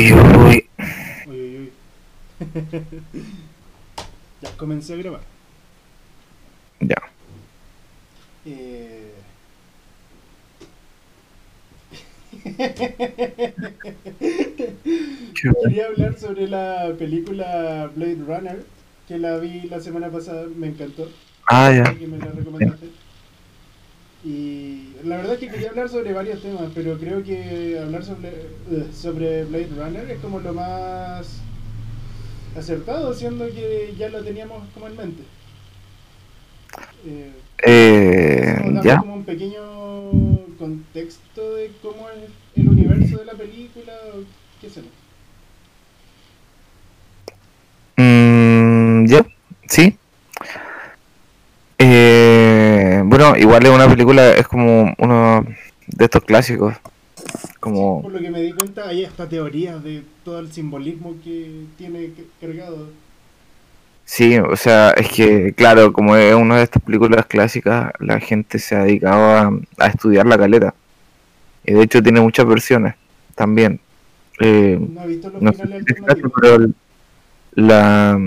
Uy, uy. Uy, uy, uy. ya, comencé a grabar. Ya. Eh... Quería hablar sobre la película Blade Runner, que la vi la semana pasada, me encantó. Ah, ya. Que me la recomendaste. Y la verdad es que quería hablar sobre varios temas, pero creo que hablar sobre, eh, sobre Blade Runner es como lo más acertado, siendo que ya lo teníamos como en mente. Eh, Eh, como ya. como un pequeño contexto de cómo es el universo de la película, o qué sé yo. Mm, ya. Sí. Eh, igual es una película, es como uno de estos clásicos. Como. Por lo que me di cuenta, hay esta teoría de todo el simbolismo que tiene cargado. Sí, o sea, es que, claro, como es una de estas películas clásicas, la gente se ha dedicado a, a estudiar la caleta. Y de hecho tiene muchas versiones también. Eh, No he visto los no sé finales si es cierto, alternativos. pero el- la,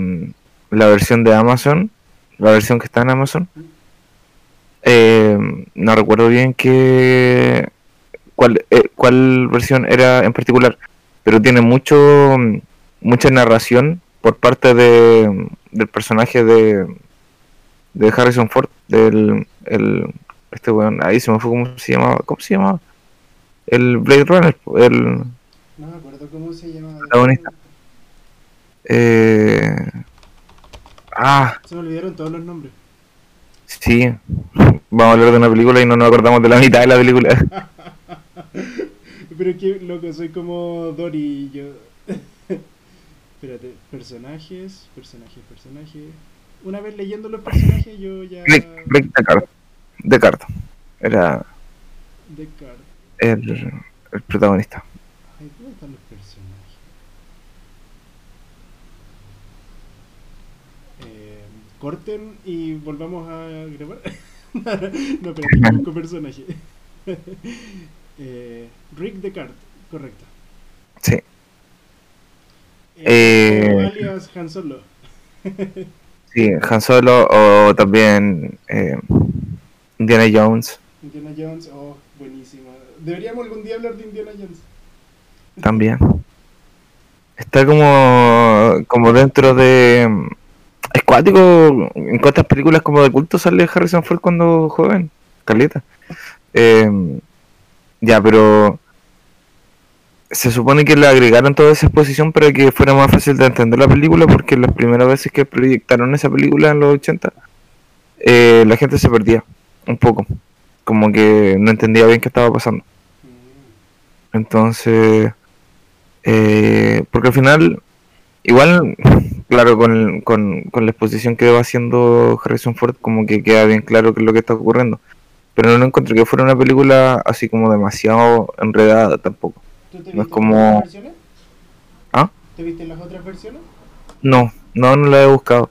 la versión de Amazon, la versión que está en Amazon, eh, no recuerdo bien qué cuál, eh, cuál versión era en particular, pero tiene mucho mucha narración por parte de, del personaje de, de Harrison Ford, del el, este weón, ahí se me fue cómo se llamaba, ¿cómo se llamaba? El Blade Runner, el No me acuerdo cómo se llama. Protagonista. eh, ah, Se me olvidaron todos los nombres. sí, vamos a hablar de una película y no nos acordamos de la mitad de la película. Pero es que, loco, soy como Dory y yo. Espérate, personajes, personajes, personajes. Una vez leyendo los personajes, yo ya. Blake Deckard, Deckard era Descartes. el, el protagonista. Ay, ¿dónde están los personajes? Eh, corten y volvamos a grabar. no, pero aquí busco personaje. eh, Rick Descartes, correcto. Sí, Eh, Eh, alias Han Solo. sí, Han Solo o también eh, Indiana Jones Indiana Jones, oh, buenísima. Deberíamos algún día hablar de Indiana Jones. también. Está como, como dentro de... Es cuático, en cuántas películas como de culto sale Harrison Ford cuando joven, Carlita. Eh, ya, pero se supone que le agregaron toda esa exposición para que fuera más fácil de entender la película, porque las primeras veces que proyectaron esa película en los 80, eh, la gente se perdía un poco, como que no entendía bien qué estaba pasando. Entonces, eh, porque al final, igual, claro, con, con, con la exposición que va haciendo Harrison Ford, como que queda bien claro qué es lo que está ocurriendo. Pero no encontré que fuera una película así como demasiado enredada tampoco. ¿Tú te No es viste como- las otras versiones? ¿Ah? ¿Te viste las otras versiones? No, no, no la he buscado.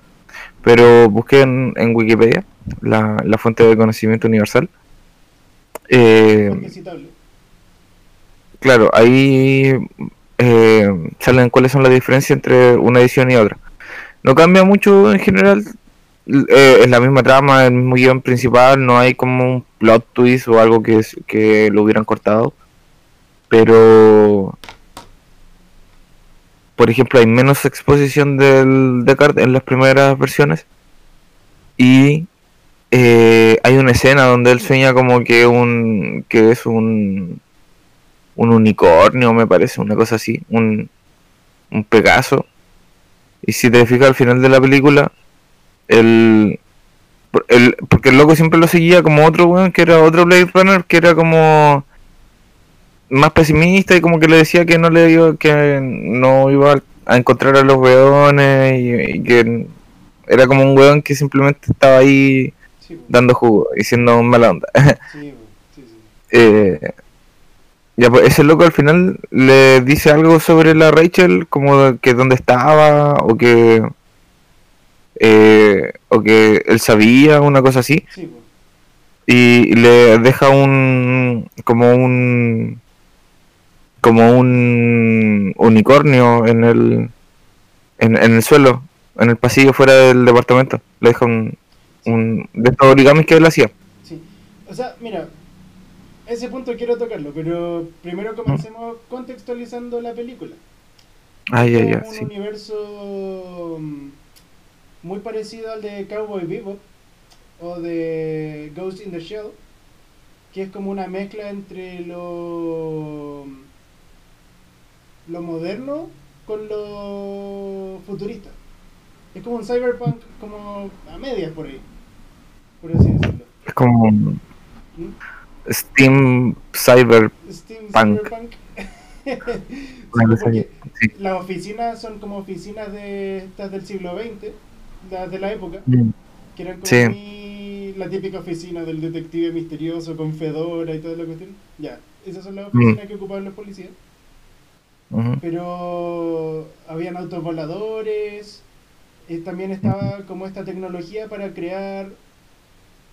Pero busqué en, en Wikipedia, la, la fuente de conocimiento universal. Eh, es. Claro, ahí eh, salen cuáles son las diferencias entre una edición y otra. No cambia mucho en general, eh, es la misma trama, el mismo guion principal, no hay como un plot twist o algo que, que lo hubieran cortado. Pero, por ejemplo, hay menos exposición del Descartes en las primeras versiones. Y eh, hay una escena donde él sueña como que un que es un un unicornio, me parece, una cosa así, un, un Pegaso. Y si te fijas al final de la película, el, el porque el loco siempre lo seguía como otro weón, que era otro Blade Runner, que era como más pesimista y como que le decía que no le iba, que no iba a encontrar a los weones y, y que era como un weón que simplemente estaba ahí Sí, dando jugo y siendo mala onda. sí, sí. Eh, ya pues ese loco al final le dice algo sobre la Rachel, como que dónde estaba, o que eh, o que él sabía, una cosa así, Sí, po. y le deja un como un como un unicornio en el, en, en el suelo, en el pasillo fuera del departamento. Le deja un, un de estos origamis que él hacía. Sí. O sea, mira, ese punto quiero tocarlo, pero primero comencemos contextualizando la película. Ah, ya, Es ya, un sí. universo mm, muy parecido al de Cowboy Bebop o de Ghost in the Shell, que es como una mezcla entre lo lo moderno con lo futurista. Es como un cyberpunk como a medias por ahí, por así decirlo. Es como ¿Mm? Steam Cyber. Steam Punk. Cyberpunk. Sí. Sí. las oficinas son como oficinas de estas del siglo XX, las de la época, Mm. que eran como Sí. la típica oficina del detective misterioso con fedora y toda la cuestión. Ya, esas son las oficinas que ocupaban los policías. Pero habían autos voladores, eh, también estaba como esta tecnología para crear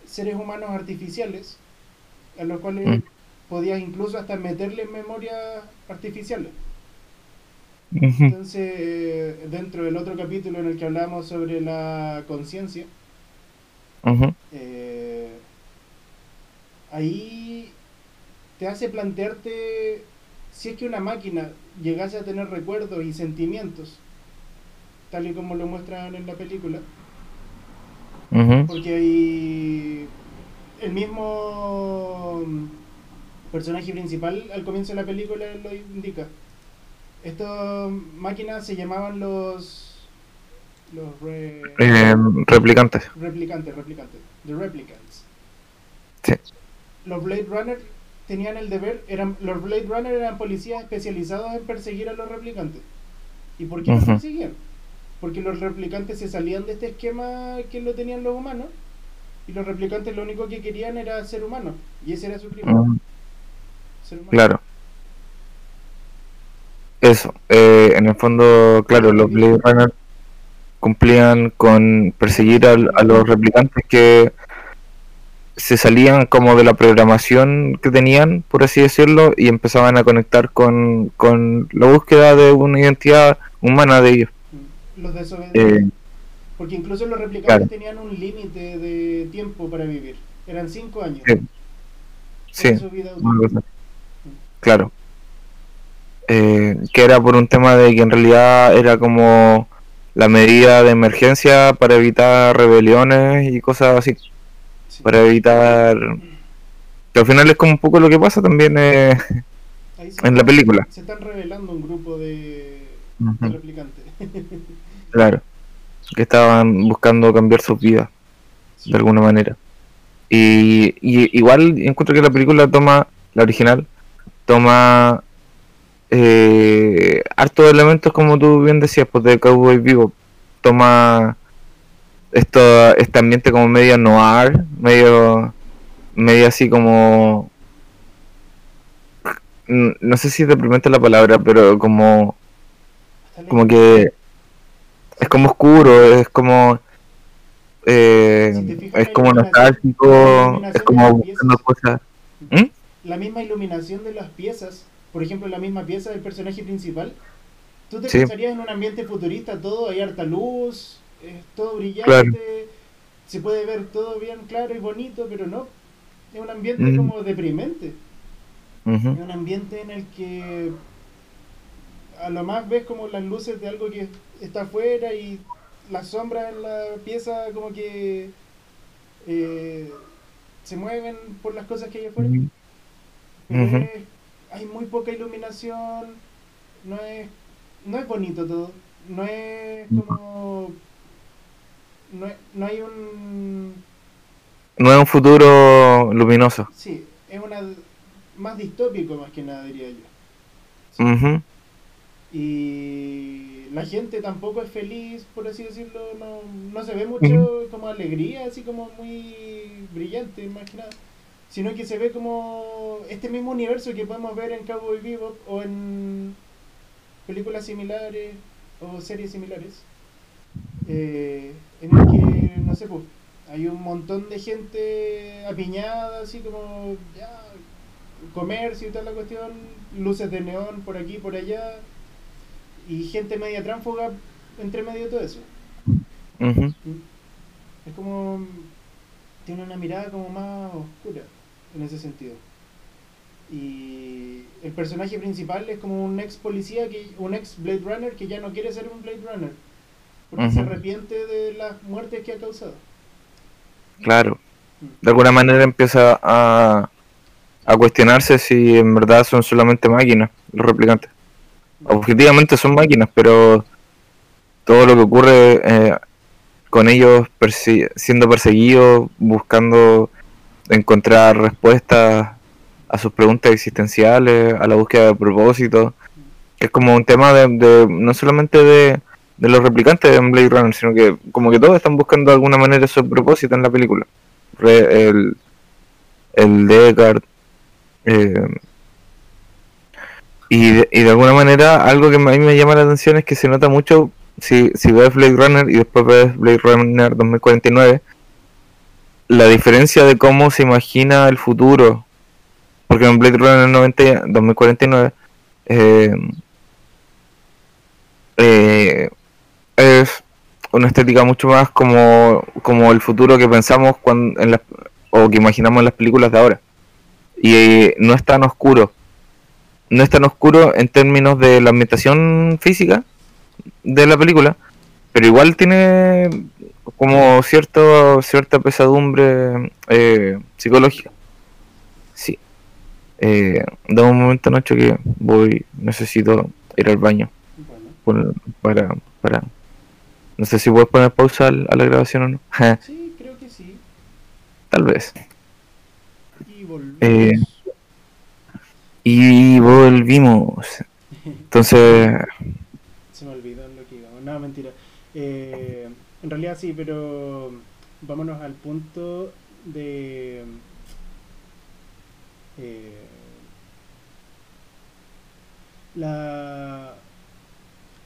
seres humanos artificiales, a los cuales Mm. podías incluso hasta meterles memorias artificiales. Ujú. Entonces, dentro del otro capítulo en el que hablamos sobre la conciencia, eh, ahí te hace plantearte si es que una máquina llegase a tener recuerdos y sentimientos, tal y como lo muestran en la película, porque ahí el mismo personaje principal al comienzo de la película lo indica. Estas máquinas se llamaban los los re- Eh, replicantes. replicantes, replicantes, the replicants. Sí. Los Blade Runner tenían el deber, eran los Blade Runner eran policías especializados en perseguir a los replicantes. ¿Y por qué los Ujú. perseguían? Porque los replicantes se salían de este esquema que lo tenían los humanos y los replicantes lo único que querían era ser humanos y ese era su crimen, Mm, ser humano. Claro. Eso. eh, en el fondo, claro, los Blade Runner cumplían con perseguir a, los replicantes que se salían como de la programación que tenían, por así decirlo, y empezaban a conectar con, con la búsqueda de una identidad humana de ellos. Los desobedecían. Eh, Porque incluso los replicantes claro. tenían un límite de tiempo para vivir. Eran cinco años. Sí. sí, su vida claro. Eh, que era por un tema de que en realidad era como la medida de emergencia para evitar rebeliones y cosas así, Sí. para evitar... Que al final es como un poco lo que pasa también eh, en la película. Se están revelando un grupo de, de replicantes. Claro, que estaban buscando cambiar sus vidas de alguna manera. Y, igual encuentro que la película toma, la original, toma eh, hartos elementos, como tú bien decías, pues de Cowboy Vivo. Toma esto, este ambiente como medio noir, medio, medio así como... No sé si deprimente la palabra, pero como, como que es como oscuro, es como... eh, Si te fijas, es como nostálgico, es como buscando cosas. ¿Mm? La misma iluminación de las piezas, por ejemplo, la misma pieza del personaje principal, tú te Sí. pensarías en un ambiente futurista, todo, hay harta luz, es todo brillante, Claro. se puede ver todo bien claro y bonito, pero no, es un ambiente Mm. como deprimente. Es un ambiente en el que a lo más ves como las luces de algo que está afuera y las sombras en la pieza como que eh, se mueven por las cosas que hay afuera. Pero Ujú. es- hay muy poca iluminación, no es, no es bonito todo, no es como... No, es- no hay un... No es un futuro luminoso. Sí, es una más distópico más que nada diría yo. Sí. Y la gente tampoco es feliz, por así decirlo, no, no se ve mucho como alegría, así como muy brillante, nada, sino que se ve como este mismo universo que podemos ver en Cowboy Bebop o en películas similares o series similares, eh, en el que, no sé, pues, hay un montón de gente apiñada, así como, ya, comercio y toda la cuestión, luces de neón por aquí, por allá, y gente media tránfuga entre medio de todo eso. Ujú. Es como. Tiene una mirada como más oscura en ese sentido. Y el personaje principal es como un ex policía, que, un ex Blade Runner que ya no quiere ser un Blade Runner. Porque se arrepiente de las muertes que ha causado. Claro. De alguna manera empieza a, a cuestionarse si en verdad son solamente máquinas, los replicantes. Objetivamente son máquinas, pero todo lo que ocurre eh, con ellos siendo perseguidos, buscando encontrar respuestas a sus preguntas existenciales, a la búsqueda de propósito, es como un tema de, de- no solamente de, de los replicantes en Blade Runner, sino que como que todos están buscando de alguna manera su propósito en la película. El, el Deckard, eh, y, de, y de alguna manera algo que a mí me llama la atención es que se nota mucho si, si ves Blade Runner y después ves Blade Runner 2049 la diferencia de cómo se imagina el futuro. Porque en Blade Runner 90, 2049 eh, eh, es una estética mucho más como, como el futuro que pensamos cuando en las, o que imaginamos en las películas de ahora. Y eh, no es tan oscuro no es tan oscuro en términos de la ambientación física de la película, pero igual tiene como cierto cierta pesadumbre eh, psicológica. Sí. Eh, dame un momento, Nacho, que voy, necesito ir al baño Bueno, por- para, para... No sé si puedes poner pausa al- a la grabación o no. sí, creo que sí. Tal vez. Y volvemos. Eh, Y volvimos. Entonces, Se me olvidó lo que iba. No, mentira. Eh, en realidad sí, pero vámonos al punto de... eh, la,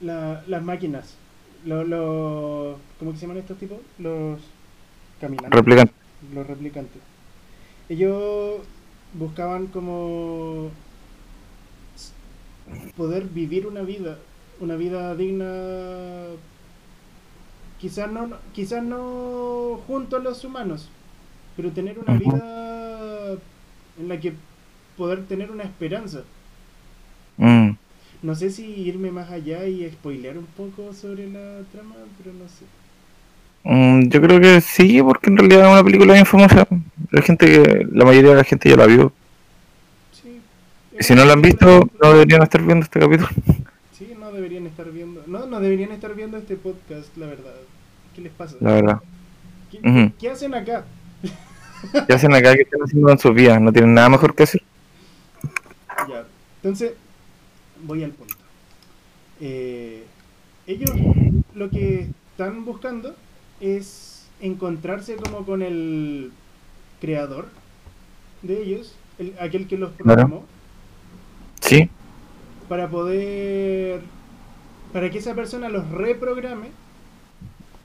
la- las máquinas. Los, los, ¿Cómo que se llaman estos tipos? Los caminantes. replicante. los replicantes. Ellos buscaban como poder vivir una vida, una vida digna, quizás no, quizás no junto a los humanos, pero tener una vida en la que poder tener una esperanza. Mm, No sé si irme más allá y spoilear un poco sobre la trama, pero no sé. Mm, yo creo que sí, porque en realidad es una película bien famosa. La gente, que- la mayoría de la gente ya la vio. Sí. Y si no la han visto, no deberían estar viendo este capítulo. Sí, no deberían estar viendo. No, no deberían estar viendo este podcast, la verdad. ¿Qué les pasa? La verdad. ¿Qué, Ujú. qué hacen acá? ¿Qué hacen acá? ¿Qué están haciendo en sus vidas? No tienen nada mejor que hacer. Ya. Entonces, voy al punto. Eh, ellos lo que están buscando es encontrarse como con el creador de ellos, el- aquel que los programó, Sí. para poder. para que esa persona los reprograme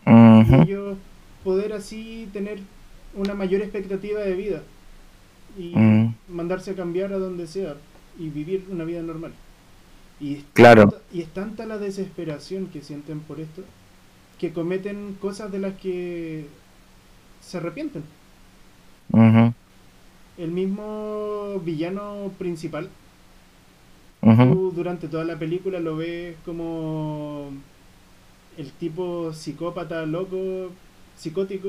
y ellos poder así tener una mayor expectativa de vida y mandarse a cambiar a donde sea y vivir una vida normal. Y es, Claro. tanta, y es tanta la desesperación que sienten por esto que cometen cosas de las que se arrepienten. El mismo villano principal, tú durante toda la película lo ves como el tipo psicópata, loco, psicótico,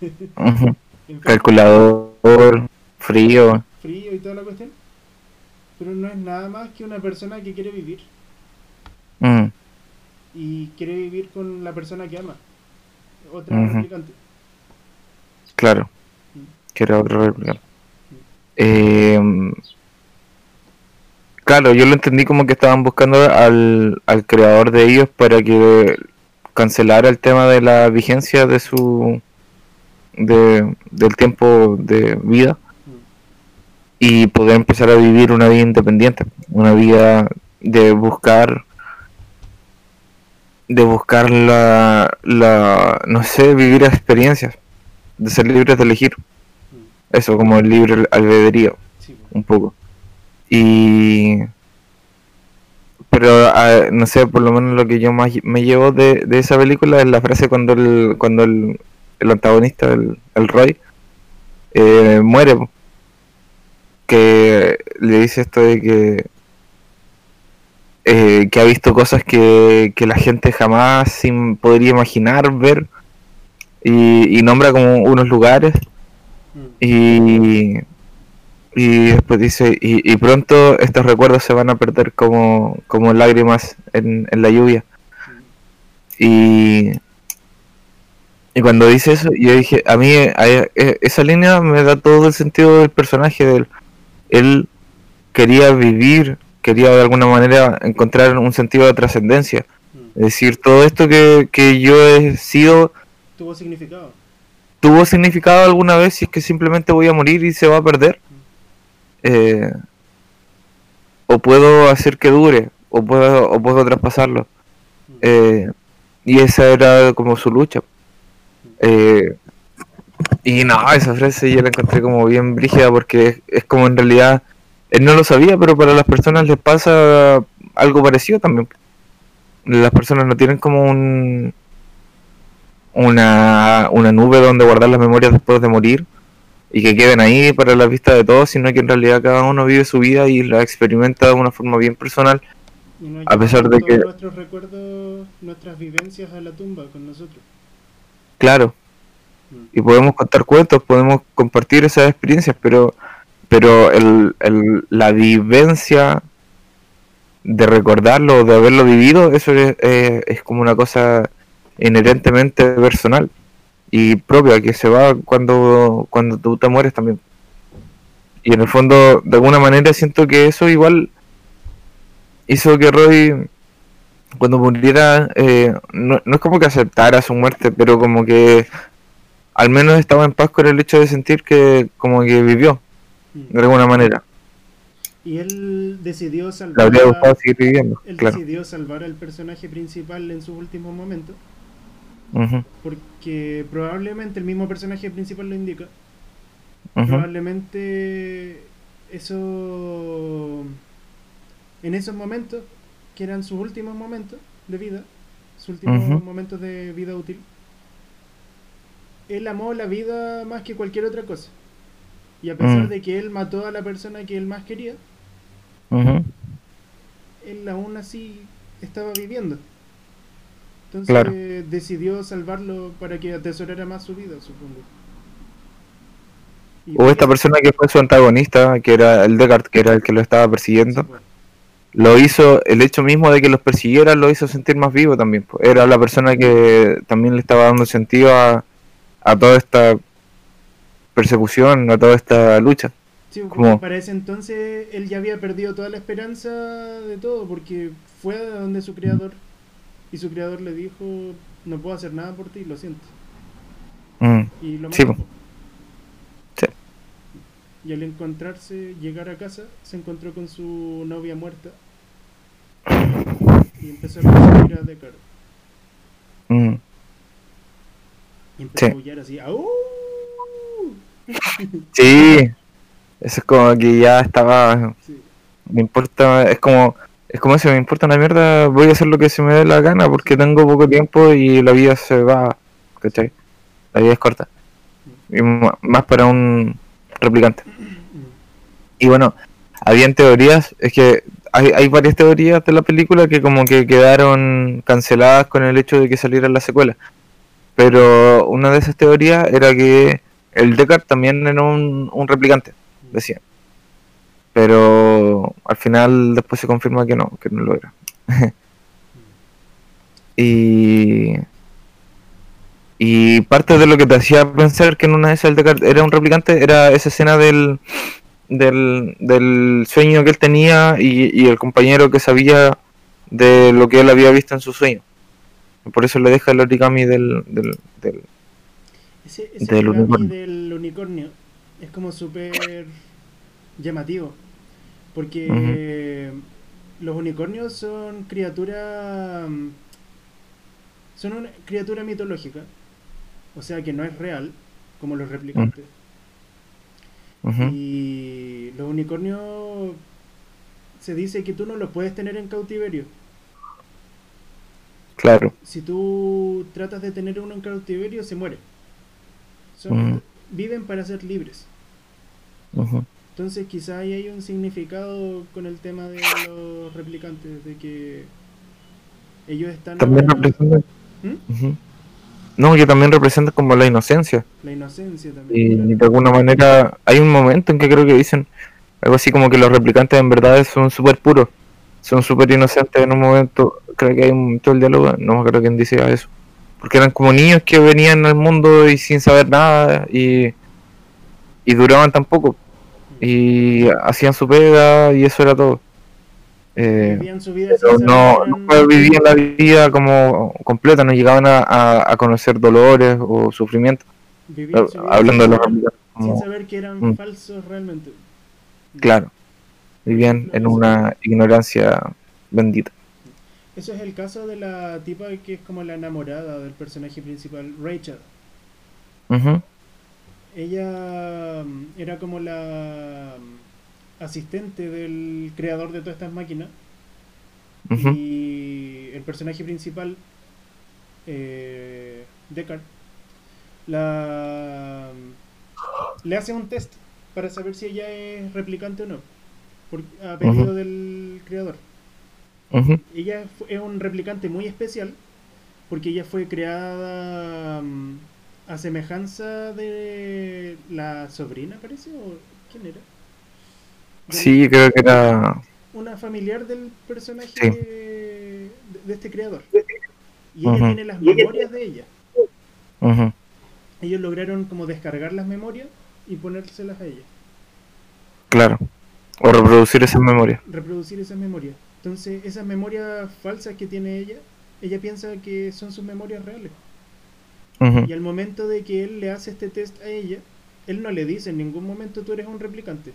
Calculador, frío. frío y toda la cuestión. Pero no es nada más que una persona que quiere vivir Mm, y quiere vivir con la persona que ama. Otra Ujú. replicante. Claro. Que era otro replicante. Eh, claro, yo lo entendí como que estaban buscando al, al creador de ellos para que cancelara el tema de la vigencia de su de, del tiempo de vida Mm. y poder empezar a vivir una vida independiente, una vida de buscar de buscar la, la no sé, vivir experiencias, de ser libres de elegir, eso como el libre albedrío Sí, un poco. Y pero no sé, por lo menos lo que yo más me llevo de, de esa película es la frase cuando el, cuando el, el antagonista, el, el Roy, eh, muere. Que le dice esto de que eh, que ha visto cosas que, que la gente jamás sin- podría imaginar ver y, y nombra como unos lugares Mm. y, y después dice y, y pronto estos recuerdos se van a perder como, como lágrimas en, en la lluvia. Y, y cuando dice eso yo dije a mí a- e- esa línea me da todo el sentido del personaje de él. Él quería vivir quería de alguna manera encontrar un sentido de trascendencia Mm. es decir todo esto que, que yo he sido Tuvo significado. tuvo significado alguna vez si es que simplemente voy a morir y se va a perder Eh, o puedo hacer que dure o puedo o puedo traspasarlo Mm. Eh, y esa era como su lucha Eh, y no esa frase yo la encontré como bien brígida porque es, es como en realidad él no lo sabía pero para las personas les pasa algo parecido también las personas no tienen como un una, una nube donde guardar las memorias después de morir y que queden ahí para la vista de todos, sino que en realidad cada uno vive su vida y la experimenta de una forma bien personal. Y A pesar de que- nuestros recuerdos, nuestras vivencias a la tumba con nosotros. Claro, Mm. y podemos contar cuentos, podemos compartir esas experiencias, pero pero el, el- la vivencia de recordarlo, de haberlo vivido, eso es, es como una cosa inherentemente personal y propia que se va cuando cuando tú te mueres también. Y en el fondo, de alguna manera siento que eso igual hizo que Roy cuando muriera eh, no, no es como que aceptara su muerte, pero como que al menos estaba en paz con el hecho de sentir que como que vivió. De alguna manera. Y él decidió Le salvar. habría a- gustado seguir viviendo, Él claro. decidió salvar al personaje principal en sus últimos momentos. Porque probablemente el mismo personaje principal lo indica. Probablemente eso. En esos momentos, que eran sus últimos momentos de vida, sus últimos momentos de vida útil, él amó la vida más que cualquier otra cosa. Y a pesar Mm. de que él mató a la persona que él más quería, él aún así estaba viviendo. Entonces Claro. decidió salvarlo para que atesorara más su vida, supongo. Y O esta persona que fue su antagonista, que era el Deckard, que era el que lo estaba sí, persiguiendo, pues. lo hizo, el hecho mismo de que los persiguiera lo hizo sentir más vivo también. Era la persona que también le estaba dando sentido a, a toda esta persecución, a toda esta lucha. Sí, porque como- para ese entonces él ya había perdido toda la esperanza de todo, porque fue a donde su creador y su creador le dijo, no puedo hacer nada por ti, lo siento. Mm, Y lo Sí. Sí. Y al encontrarse, llegar a casa, se encontró con su novia muerta. Y empezó a perseguir a Deckard. mm. Y empezó Sí. a aullar así, ¡au! Sí, eso es como que ya estaba Sí. me importa, es como, es como si me importa una mierda, voy a hacer lo que se me dé la gana porque tengo poco tiempo y la vida se va, ¿cachai? La vida es corta. Y más para un replicante. Y bueno, habían teorías, es que hay, hay varias teorías de la película que como que quedaron canceladas con el hecho de que saliera la secuela. Pero una de esas teorías era que el Deckard también era un, replicante, decían. Pero al final después se confirma que no, que no lo era. y parte de lo que te hacía pensar que en una de esas el Deckard era un replicante era esa escena del del, sueño que él tenía y, el compañero que sabía de lo que él había visto en su sueño. Por eso le deja el origami del- Ese, ese Del unicornio. del unicornio es como súper llamativo. Porque los unicornios son criaturas. mm, Son una criatura mitológica. O sea que no es real, como los replicantes. Y los unicornios se dice que tú no lo puedes tener en cautiverio. Claro. Si tú tratas de tener uno en cautiverio, se muere. Son. Viven para ser libres. Entonces quizá ahí hay un significado con el tema de los replicantes, de que ellos están... También ahora- representa. ¿Mm? No, que también representa como la inocencia. La inocencia Y también. de alguna manera hay un momento en que creo que dicen algo así como que los replicantes en verdad son súper puros, son súper inocentes en un momento, creo que hay un momento del diálogo, no acuerdo quién decía eso, porque eran como niños que venían al mundo y sin saber nada y, y duraban tan poco y hacían su pega y eso era todo. Eh, Vivían su vida pero no, vivían la vida como completa, no llegaban a, a- a conocer dolores o sufrimiento, vivían su vida hablando de los replicantes sin como- saber que eran Mm. falsos realmente. Claro. Vivían en una ignorancia bendita. Eso es el caso de la tipa que es como la enamorada del personaje principal, Rachel. Ella mm, era como la mm, asistente del creador de todas estas máquinas. Y el personaje principal, eh, Deckard, la, le hace un test para saber si ella es replicante o no, por, a pedido del creador. Ella es un replicante muy especial porque ella fue creada mm, a semejanza de la sobrina, parece, o quién era. Sí, creo que era. una familiar del personaje Sí. de, de este creador. Y ella tiene las memorias de ella. Ellos lograron como descargar las memorias y ponérselas a ella. Claro. O reproducir esa memoria. Reproducir esas memorias. Entonces, esas memorias falsas que tiene ella, ella piensa que son sus memorias reales. Y al momento de que él le hace este test a ella, él no le dice en ningún momento tú eres un replicante.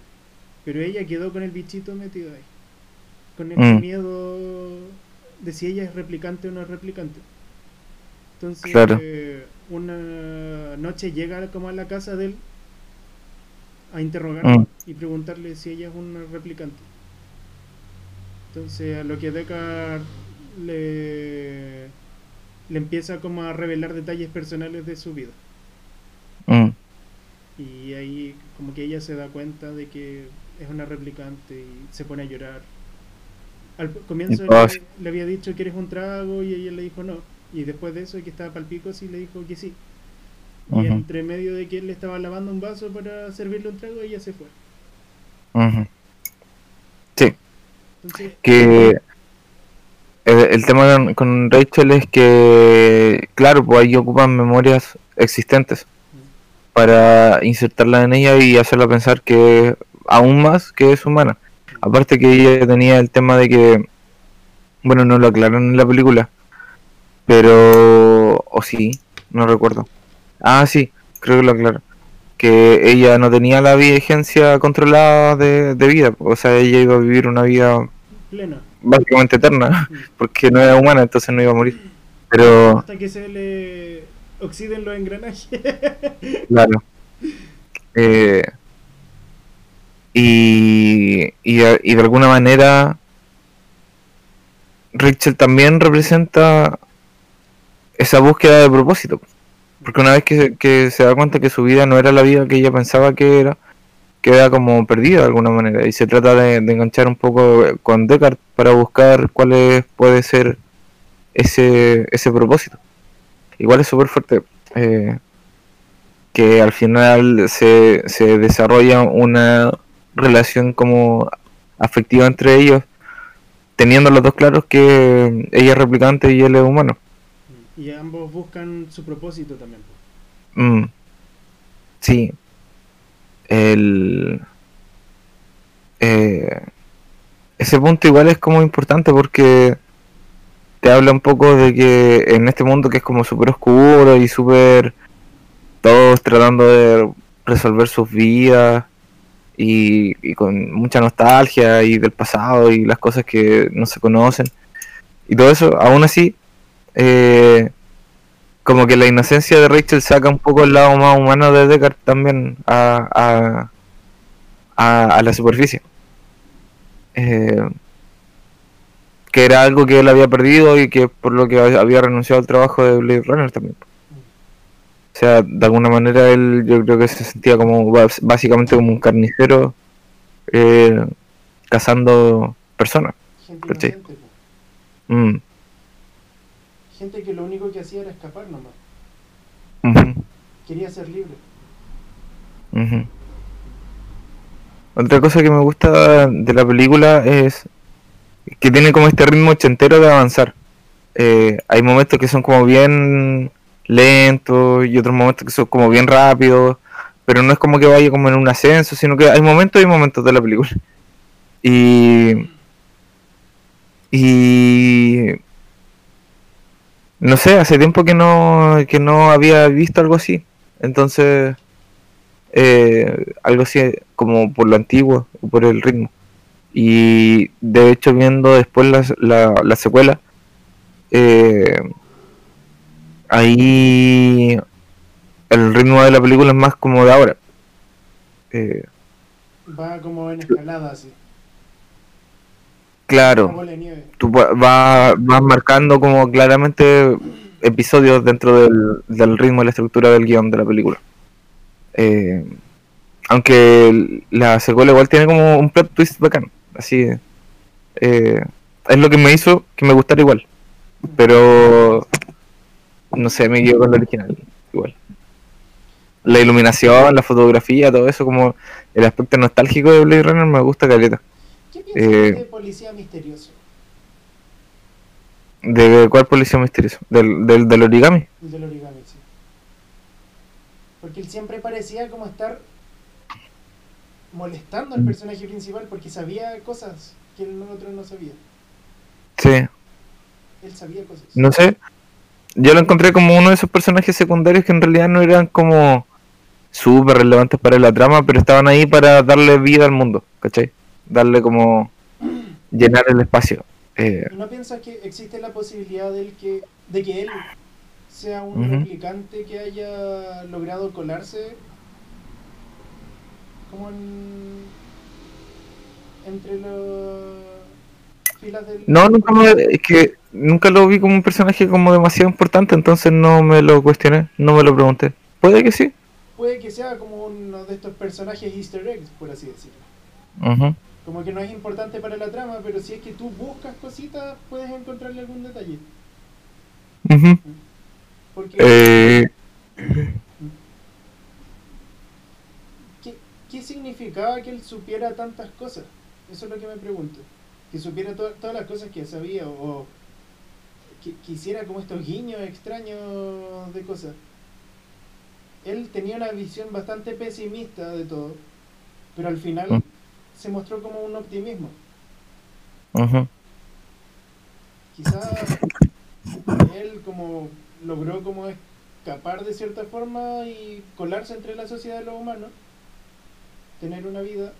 Pero ella quedó con el bichito metido ahí. Con ese Mm. miedo de si ella es replicante o no es replicante. Entonces, Claro. eh, una noche llega como a la casa de él a interrogarla Mm. y preguntarle si ella es una replicante. Entonces, a lo que Deckard le, le empieza como a revelar detalles personales de su vida. mm, Y ahí como que ella se da cuenta de que es una replicante y se pone a llorar. Al comienzo le, le había dicho que eres un trago y ella le dijo no. Y después de eso, que estaba palpico, sí le dijo que sí. Y entre medio de que él le estaba lavando un vaso para servirle un trago, ella se fue. Sí, Que el, tema con, con Rachel es que, claro, pues ahí ocupan memorias existentes para insertarla en ella y hacerla pensar que aún más que es humana. Aparte que ella tenía el tema de que, bueno, no lo aclaran en la película, pero, o sí, no recuerdo. Ah, sí, creo que lo aclaran. Que ella no tenía la vigencia controlada de, de vida, o sea, ella iba a vivir una vida plena. básicamente eterna, porque no era humana, entonces no iba a morir. Pero, Hasta que se le oxiden los engranajes. claro. Eh, y, y, de- y de alguna manera, Rachel también representa esa búsqueda de propósito. Porque una vez que se da cuenta que su vida no era la vida que ella pensaba que era, queda como perdida de alguna manera. Y se trata de, de enganchar un poco con Descartes para buscar cuál es- puede ser ese, ese propósito. Igual es súper fuerte. eh, que al final se, se desarrolla una relación como afectiva entre ellos, teniendo los dos claros que ella es replicante y él es humano. y ambos buscan su propósito también. Mm. Sí. El. eh, ese punto igual es como importante porque te habla un poco de que en este mundo que es como súper oscuro y súper. todos tratando de resolver sus vidas y, y con mucha nostalgia y del pasado y las cosas que no se conocen y todo eso, aún así, eh, como que la inocencia de Rachel saca un poco el lado más humano de Deckard también a, a, a, a la superficie. eh, que era algo que él había perdido y que por lo que había renunciado al trabajo de Blade Runner también. O sea, de alguna manera él yo creo que se sentía como básicamente como un carnicero eh, cazando personas. Gente ¿Cachai? inocente, po. Mm, gente que lo único que hacía era escapar nomás. Quería ser libre. Otra cosa que me gusta de la película es que tiene como este ritmo ochentero de avanzar. Eh, hay momentos que son como bien lentos y otros momentos que son como bien rápidos, pero no es como que vaya como en un ascenso, sino que hay momentos y momentos de la película. Y y no sé, hace tiempo que no que no había visto algo así. Entonces eh, algo así como por lo antiguo, por el ritmo. Y de hecho viendo después la, la, la secuela, eh, ahí el ritmo de la película es más como de ahora. Eh, Va como en escalada así. Claro, tú va- va- vas marcando como claramente episodios dentro del, del ritmo y la estructura del guion de la película. Eh, aunque la secuela igual tiene como un plot twist bacán. Así eh, es lo que me hizo que me gustara igual. Pero no sé, me quedo con la original igual. La iluminación, la fotografía, todo eso, como el aspecto nostálgico de Blade Runner me gusta caleta. ¿Qué piensas Eh, de policía misterioso? ¿De cuál policía misterioso? ¿Del, del, del origami? El del origami, sí. Porque él siempre parecía como estar molestando al personaje principal porque sabía cosas que el otro no sabía. Sí, Él sabía cosas. no sé. Yo lo encontré como uno de esos personajes secundarios que en realidad no eran como súper relevantes para la trama, pero estaban ahí para darle vida al mundo, ¿cachai? Darle como llenar el espacio. Eh, ¿Y no piensas que existe la posibilidad de, él que, de que él sea un replicante que haya logrado colarse como en, entre las filas del... no, nunca me, es que nunca lo vi como un personaje como demasiado importante, entonces no me lo cuestioné, no me lo pregunté. Puede que sí. Puede que sea como uno de estos personajes easter eggs, por así decirlo. Ujú. Como que no es importante para la trama, pero si es que tú buscas cositas, puedes encontrarle algún detalle. Ujú. Porque, Eh, ¿qué, qué significaba que él supiera tantas cosas? Eso es lo que me pregunto. Que supiera to- todas las cosas que sabía, o que, que hiciera como estos guiños extraños de cosas. Él tenía una visión bastante pesimista de todo, pero al final Mm. Se mostró como un optimismo. ujú. quizá él como logró como escapar de cierta forma y colarse entre la sociedad de los humanos, tener una vida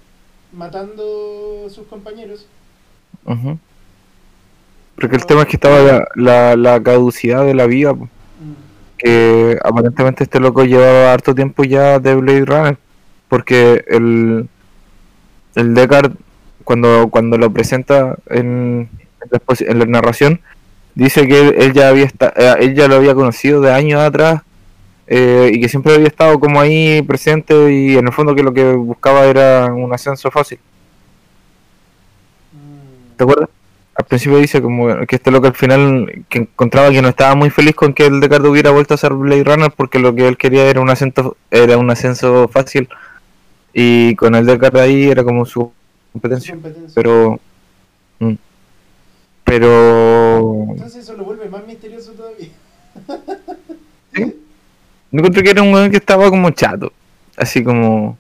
matando a sus compañeros. Ujú. Porque el tema es que estaba la, la, la caducidad de la vida, po, Mm, que aparentemente este loco llevaba harto tiempo ya de Blade Runner, porque el, el Deckard, cuando, cuando lo presenta en, en la, exposi- en la narración, dice que él, él ya había esta- eh, él ya lo había conocido de años atrás eh, y que siempre había estado como ahí presente y en el fondo que lo que buscaba era un ascenso fácil. mm, ¿Te acuerdas? Al principio dice como que este loco al final que encontraba que no estaba muy feliz con que el Deckard hubiera vuelto a ser Blade Runner porque lo que él quería era un ascenso era un ascenso fácil y con el Deckard ahí era como su competencia. competencia. Pero mm, pero Entonces eso lo vuelve más misterioso todavía. yo encontré que era un weón que estaba como chato, así como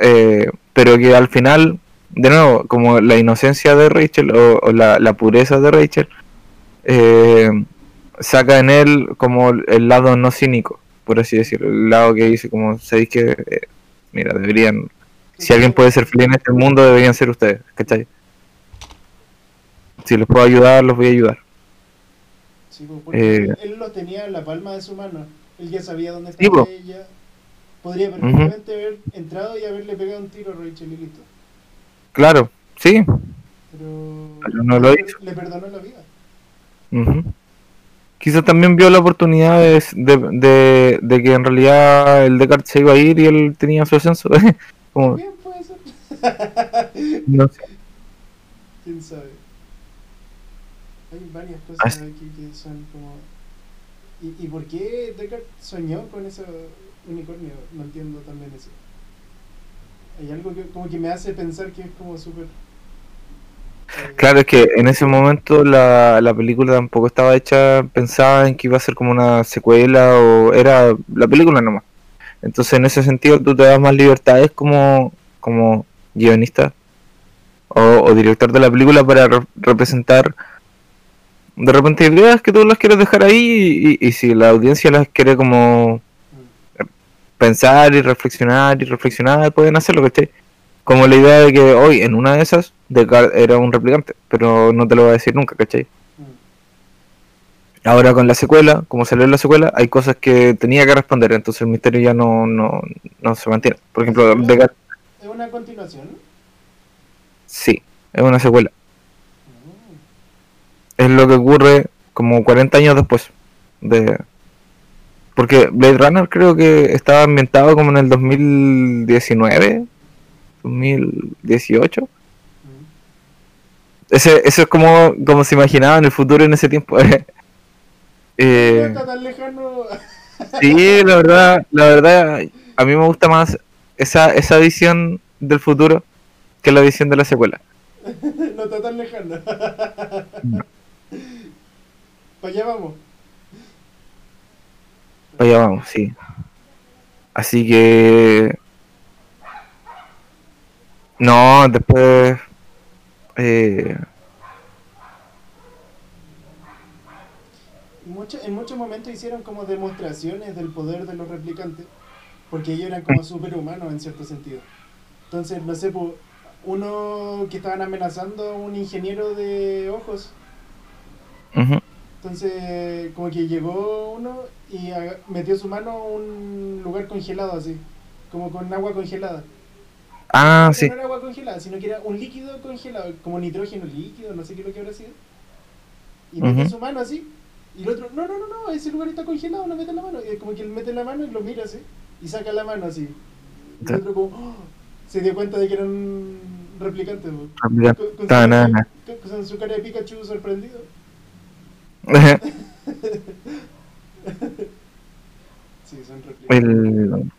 eh, pero que al final de nuevo, como la inocencia de Rachel o, o la, la pureza de Rachel, eh, saca en él como el lado no cínico, por así decirlo, el lado que dice como, sabéis que, eh, mira, deberían, si alguien puede ser feliz en este mundo, deberían ser ustedes, ¿cachai? Si los puedo ayudar, los voy a ayudar. Sí, pues, porque Eh. él, lo tenía en la palma de su mano. Él ya sabía dónde estaba po. ella. Podría perfectamente haber entrado y haberle pegado un tiro a Rachel y listo. Claro, Sí, Pero, Pero no lo hizo. Le perdonó la vida. ujú. Quizás también vio la oportunidad de, de, de- de que en realidad el Descartes se iba a ir y él tenía su ascenso. Como, Bien, puede ser. no sé. ¿Quién sabe? Hay varias cosas aquí que son como... ¿Y, y por qué Descartes soñó con ese unicornio? No entiendo también eso. Hay algo que como que me hace pensar que es como súper... eh, Claro, es que en ese momento la, la película tampoco estaba hecha, pensaba en que iba a ser como una secuela o era la película nomás. Entonces en ese sentido tú te das más libertades como, como guionista o, director de la película para re- representar de repente ideas que tú las quieres dejar ahí y, si la audiencia las quiere como mm, pensar y reflexionar y reflexionar, pueden hacerlo, ¿cachai? Como la idea de que hoy en una de esas Descartes era un replicante, pero no te lo voy a decir nunca, ¿cachai? mm. Ahora con la secuela, como salió la secuela, hay cosas que tenía que responder, entonces el misterio ya no, no, no se mantiene. Por ejemplo, Descartes, ¿Es una continuación? sí, es una secuela. Mm. Es lo que ocurre como 40 años después de... Porque Blade Runner creo que estaba ambientado como en el 2019, 2018. Mm. Ese, eso es como, como se imaginaba en el futuro en ese tiempo. No Eh, está tan lejano. sí, la verdad, la verdad, a mí me gusta más esa, esa visión del futuro que la visión de la secuela. no está tan lejano. Para allá vamos. Allá vamos, sí. Así que... No, después... Eh, Mucho- en muchos momentos hicieron como demostraciones del poder de los replicantes, porque ellos eran como superhumanos en cierto sentido. Entonces, no sé, uno que estaban amenazando a un ingeniero de ojos, entonces como que llegó uno y metió su mano a un lugar congelado así, como con agua congelada. Ah, sí. No era agua congelada, sino que era un líquido congelado, como nitrógeno líquido, no sé qué es lo que habrá sido. Y mete Ujú. su mano así, y el otro, no, no, no, no, ese lugar está congelado, no mete la mano. Y como que él mete la mano y lo mira así, y saca la mano así. Y el otro como, "Oh", se dio cuenta de que eran replicantes. Replicante. Con, con su con- con su cara de Pikachu sorprendido. Sí, son replicantes. El-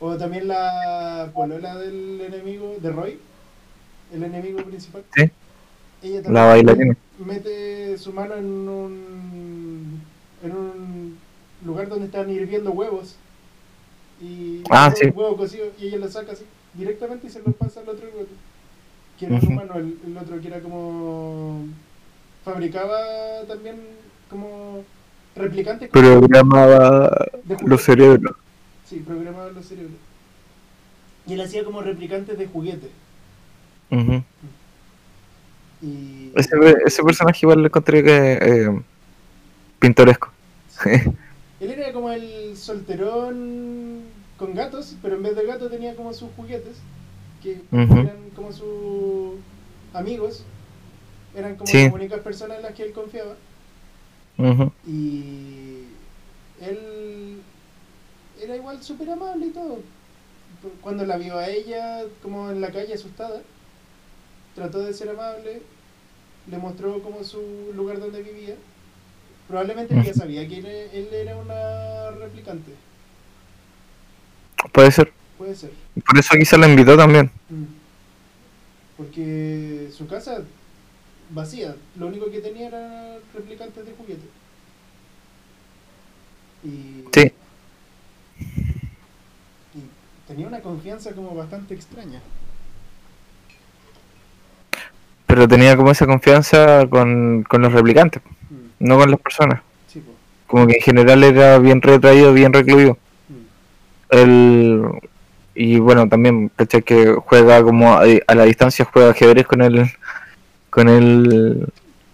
O también la polola del enemigo, de Roy, el enemigo principal. Sí. Ella La también bailarina. mete su mano en un, en un lugar donde están hirviendo huevos. Y Ah, sí. huevo cocido y ella lo saca así directamente y se lo pasa al otro. Que era Ujú. humano, el, el otro que era como. fabricaba también como replicantes programaba los cerebros. Sí, programaba los cerebros. Y él hacía como replicantes de juguetes. Ujú. Y. ese, ese personaje igual le encontré que eh, pintoresco. Él era como el solterón con gatos, pero en vez de gato tenía como sus juguetes, que eran como sus amigos. Eran como Sí. las únicas personas en las que él confiaba. Ujú. Y él era igual súper amable y todo. Cuando la vio a ella como en la calle asustada, trató de ser amable, le mostró como su lugar donde vivía. Probablemente él ya sabía que él, él era una replicante, Puede ser. puede ser. Por eso quizá la invitó también. Mm. Porque su casa vacía, lo único que tenía era replicantes de juguete. Y, Sí. Tenía una confianza como bastante extraña. Pero tenía como esa confianza con, con los replicantes, Mm, no con las personas. Sí. Como que en general era bien retraído, bien recluido. Mm. El, y bueno, también, ¿cachai? Que juega como a, a la distancia, juega ajedrez con el, con el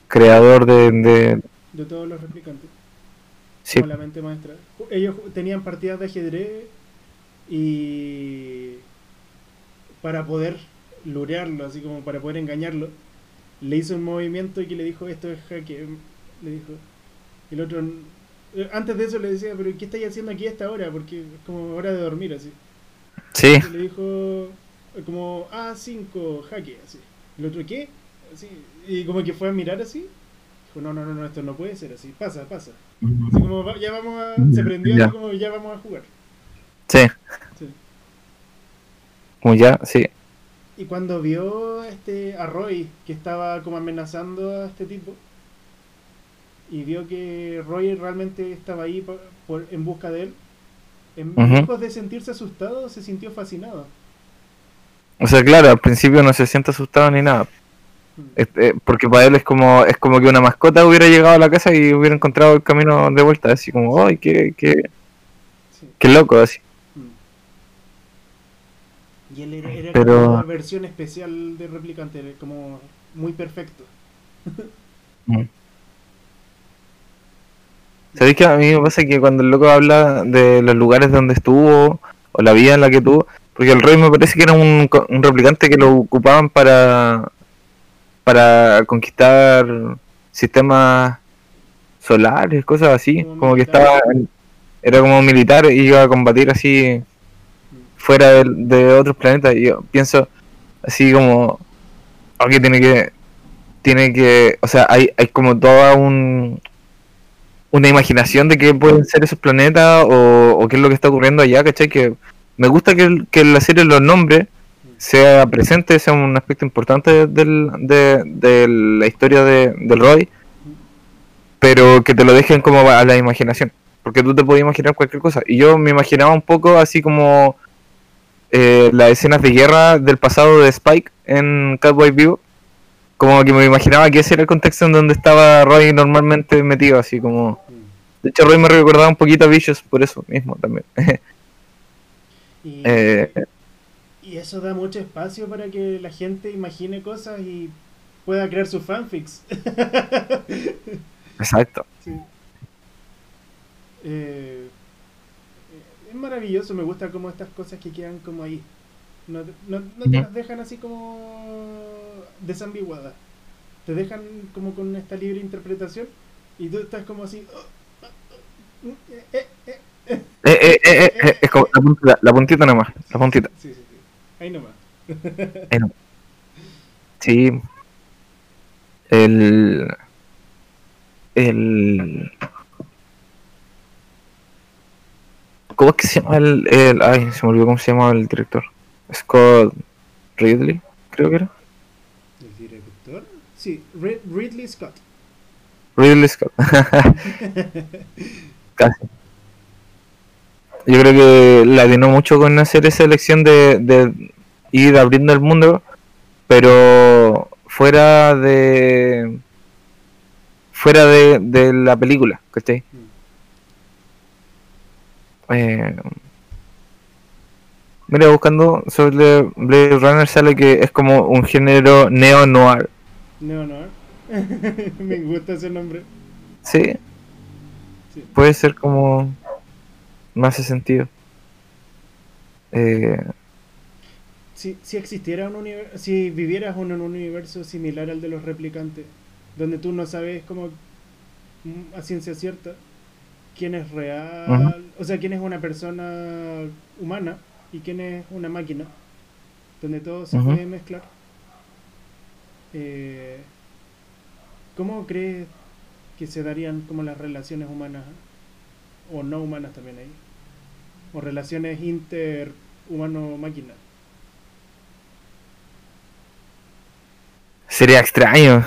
creador de... de De todos los replicantes. sí, Como la mente maestra. Ellos tenían partidas de ajedrez y para poder lurearlo, así como para poder engañarlo, le hizo un movimiento y que le dijo, esto es jaque. Le dijo. El otro, eh, antes de eso le decía, pero ¿qué estáis haciendo aquí a esta hora? Porque es como hora de dormir, así. Sí, Y le dijo, eh, como, A5, jaque, así. El otro, ¿qué? Así, y como que fue a mirar así. Dijo, no, no, no, no, esto no puede ser así. Pasa, pasa. Así como, "Va- ya vamos a. Se prendió Ya. así como, ya vamos a jugar. Sí, Sí. como ya, sí. Y cuando vio este a Roy que estaba como amenazando a este tipo y vio que Roy realmente estaba ahí por, por- en busca de él, en Ujú. lejos de sentirse asustado, se sintió fascinado. O sea, claro, al principio no se siente asustado ni nada. Este, porque para él es como es como que una mascota hubiera llegado a la casa y hubiera encontrado el camino de vuelta, así como, ¡ay, qué, qué, qué loco! Así. Y él era, era Pero- como una versión especial de replicante, era como muy perfecto. Mm. ¿Sabéis que a mí me pasa que cuando el loco habla de los lugares donde estuvo o la vida en la que tuvo, porque el rey me parece que era un, replicante que lo ocupaban para para conquistar sistemas solares, cosas así, Como como que estaba era como militar y iba a combatir así fuera de, otros planetas y yo pienso así como aquí tiene que tiene que o sea hay, hay como toda un una imaginación de qué pueden ser esos planetas o, qué es lo que está ocurriendo allá ¿cachai? que me gusta que, que la serie los nombre sea presente sea un aspecto importante del, de, de la historia de, del Roy pero que te lo dejen como a la imaginación porque tú te puedes imaginar cualquier cosa y yo me imaginaba un poco así como eh, las escenas de guerra del pasado de Spike en Cowboy Vivo. Como que me imaginaba que ese era el contexto en donde estaba Roy normalmente metido, así como... De hecho, Roy me recordaba un poquito a Vicious por eso mismo también. Y, Eh. y eso da mucho espacio para que la gente imagine cosas y pueda crear sus fanfics. Exacto. Sí. Eh, es maravilloso, me gusta como estas cosas que quedan como ahí. No, te- no, no te las dejan así como desambiguadas. Te dejan como con esta libre interpretación y tú estás como así... Es como la puntita, la puntita nomás, la puntita. Sí, sí, sí. Ahí nomás. Eh, no. Sí. El... El... ¿Cómo es que se llama el, el... Ay, se me olvidó cómo se llama el director. Scott Ridley, creo que era. ¿El director? Sí, Rid- Ridley Scott. Ridley Scott. Casi. Yo creo que la atinó mucho con hacer esa elección de, de ir abriendo el mundo, pero fuera de fuera de, de la película, ¿cachai? Eh, mira, buscando sobre Blade Runner sale que es como un género neo-noir. No, no. Me gusta ese nombre. Sí, Sí. puede ser como no hace sentido eh, Si, si existiera un universo, si vivieras en un universo similar al de los replicantes, donde tú no sabes como mm, a ciencia cierta quién es real, o sea, quién es una persona humana y quién es una máquina, donde todo se puede mezclar. Eh, ¿Cómo crees que se darían como las relaciones humanas o no humanas también ahí? O relaciones inter humano-máquina. sería extraño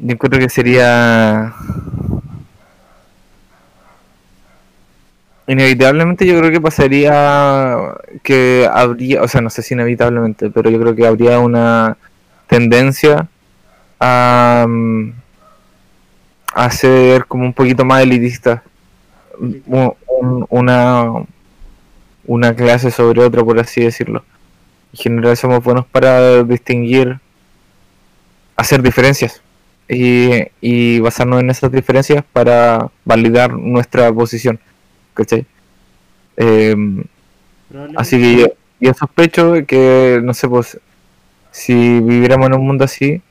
yo encuentro que sería inevitablemente yo creo que pasaría que habría o sea no sé si inevitablemente pero yo creo que habría una tendencia a, mm, a ser como un poquito más elitista. Un- un- una una clase sobre otra por así decirlo. En general somos buenos para distinguir hacer diferencias y, y basarnos en esas diferencias para validar nuestra posición ¿cachai? Em, así que yo, yo sospecho que no sé pues si viviéramos en un mundo así,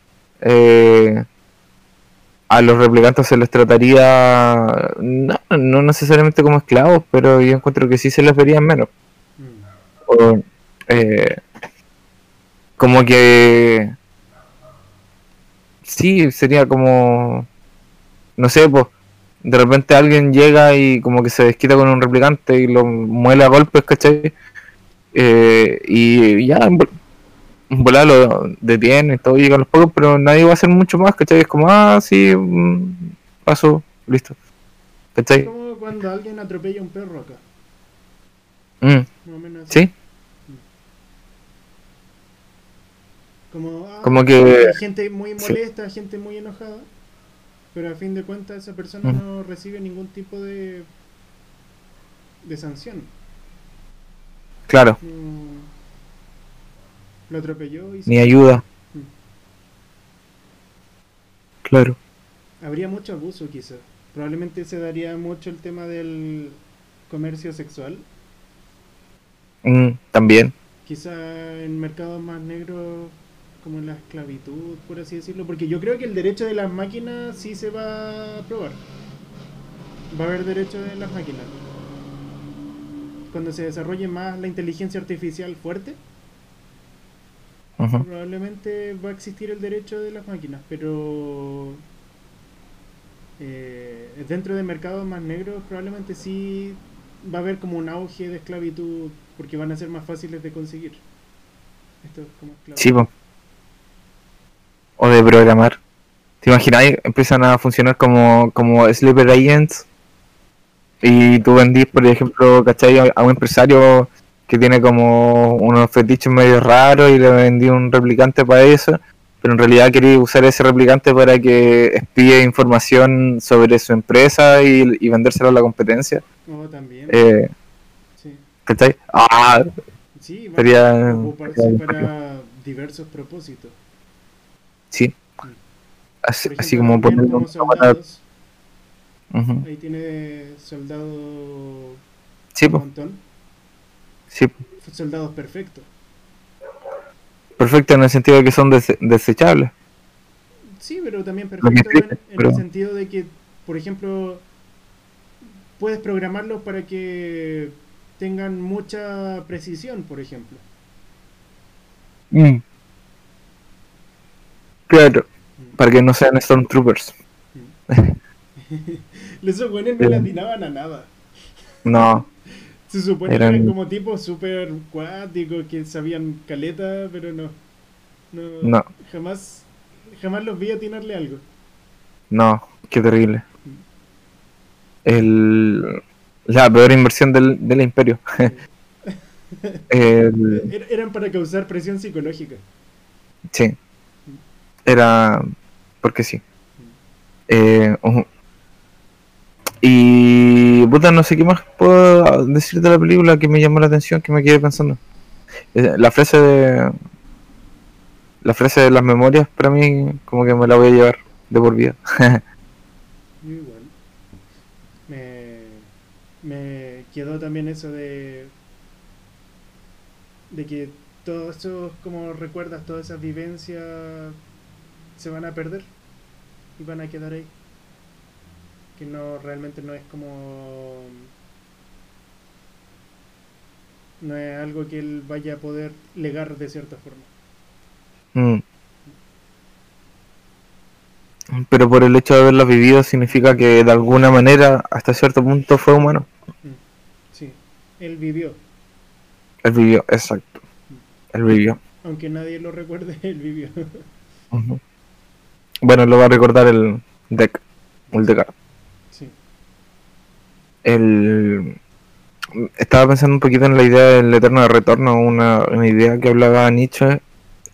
eh, a los replicantes se les trataría, no, no necesariamente como esclavos, pero yo encuentro que sí se les vería menos. Mm. O, eh, como que sí, sería como no sé, pues de repente alguien llega y como que se desquita con un replicante y lo muele a golpes, ¿cachai? Eh, y ya en vol- en volada lo detiene, todo llega a los pocos, pero nadie va a hacer mucho más, ¿cachai? Es como, ah, sí, mm, paso, listo. ¿Cachai? Como cuando alguien atropella a un perro acá. Mm, sí, Como, ah, Como que- hay gente muy sí. molesta, gente muy enojada. Pero a fin de cuentas esa persona Mm. no recibe ningún tipo de de sanción. claro, No- lo atropelló y ni se- ayuda. Mm. Claro. habría mucho abuso quizás. Probablemente se daría mucho el tema del comercio sexual. Mm, también. Quizá en mercados más negros como la esclavitud, por así decirlo, porque yo creo que el derecho de las máquinas sí se va a aprobar. Va a haber derecho de las máquinas. Cuando se desarrolle más la inteligencia artificial fuerte, probablemente va a existir el derecho de las máquinas, pero eh, dentro de mercados más negros probablemente sí va a haber como un auge de esclavitud porque van a ser más fáciles de conseguir. Esto es como. Sí, po. O de programar. ¿Te imaginas? Empiezan a funcionar como, como sleeper agents. Y tú vendís, por ejemplo, ¿cachai? A un empresario que tiene como unos fetiches medio raros y le vendí un replicante para eso. Pero en realidad quería usar ese replicante para que espíe información sobre su empresa y, y vendérselo a la competencia. Oh, también. Eh, sí. ¿Cachai? Ah, Sí, ocuparse sería para diversos propósitos. Sí. Así, como ponerle un soldados. Ahí tiene soldado Sí, po, montón. sí. Soldados perfectos. Perfecto en el sentido de que son dese- desechables. Sí, pero también perfecto en, explica, en pero- el sentido de que, por ejemplo, puedes programarlos para que tengan mucha precisión, por ejemplo. Mm. Claro, para que no sean Stormtroopers. Esos buenos no Sí. le atinaban a nada. No, Se supone Eran- que eran como tipos súper cuáticos que sabían caleta, pero no. No, No. Jamás, jamás los vi atinarle algo. no, qué terrible. El, la peor inversión del, del imperio. El- Er- Eran para causar presión psicológica. sí, era porque sí. Eh. Y puta, no sé qué más puedo decir de la película que me llamó la atención, que me quedé pensando. Eh, La frase de la frase de las memorias para mí como que me la voy a llevar de por vida. Igual. Me, me quedó también eso de. de que todos esos, como recuerdas, todas esas vivencias se van a perder y van a quedar ahí. Que no, realmente no es como. no es algo que él vaya a poder legar de cierta forma. Mm. Pero por el hecho de haberlas vivido significa que de alguna manera hasta cierto punto fue humano. Sí, él vivió. Él vivió, exacto. Él vivió. Aunque nadie lo recuerde, él vivió. Bueno, lo va a recordar el deck. El deck. sí. El... Estaba pensando un poquito en la idea del eterno retorno, una, una idea que hablaba Nietzsche,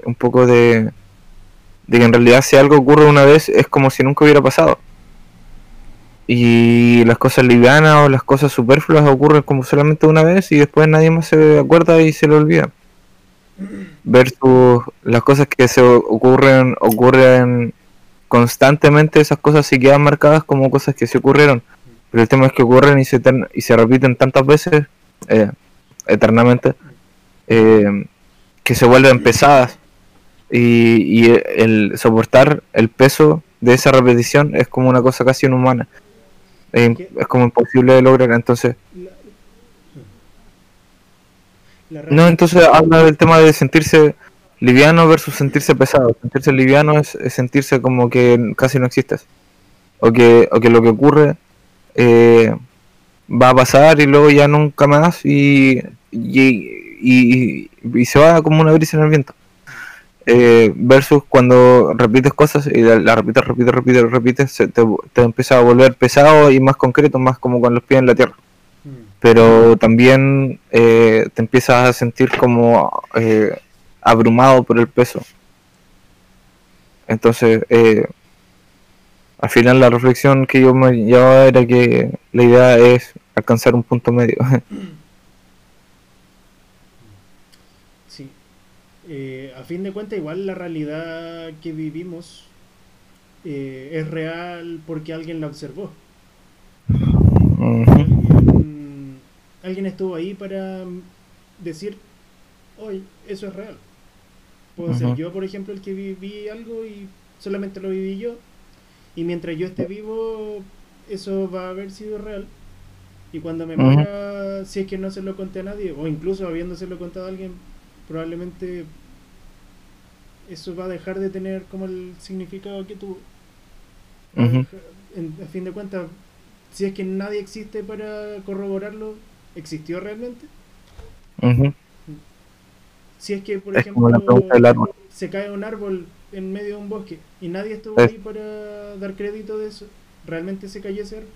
un poco de, de que en realidad si algo ocurre una vez es como si nunca hubiera pasado. Y las cosas livianas o las cosas superfluas ocurren como solamente una vez y después nadie más se acuerda y se le olvida. Versus las cosas que se ocurren, ocurren constantemente, esas cosas sí quedan marcadas como cosas que se ocurrieron. Pero el tema es que ocurren y se, y se repiten tantas veces, eh, eternamente, eh, que se vuelven pesadas. Y, y el soportar el peso de esa repetición es como una cosa casi inhumana. Es, es como imposible de lograr. Entonces, no, entonces habla del tema de sentirse liviano versus sentirse pesado. Sentirse liviano es, es sentirse como que casi no existes. O que, o que lo que ocurre eh, va a pasar y luego ya nunca más y, y, y- y se va como una brisa en el viento. Eh, versus cuando repites cosas y la, la repites, repites, repites, repites, se te, te empieza a volver pesado y más concreto, más como con los pies en la tierra Mm. pero también eh, te empiezas a sentir como eh, abrumado por el peso. Entonces, eh, al final la reflexión que yo me llevaba era que la idea es alcanzar un punto medio. Sí. Eh, a fin de cuentas, igual la realidad que vivimos eh, es real porque alguien la observó. Alguien estuvo ahí para decir, hoy eso es real. Puedo ser yo, por ejemplo, el que viví algo y solamente lo viví yo. Y mientras yo esté vivo, eso va a haber sido real. Y cuando me muera, si es que no se lo conté a nadie, o incluso habiéndoselo contado a alguien, probablemente eso va a dejar de tener como el significado que tuvo. Va a fin de cuentas, si es que nadie existe para corroborarlo, ¿existió realmente? ujú. Si es que, por Es ejemplo, se cae un árbol en medio de un bosque y nadie estuvo Es- ahí para dar crédito de eso, ¿realmente se cayó ese árbol?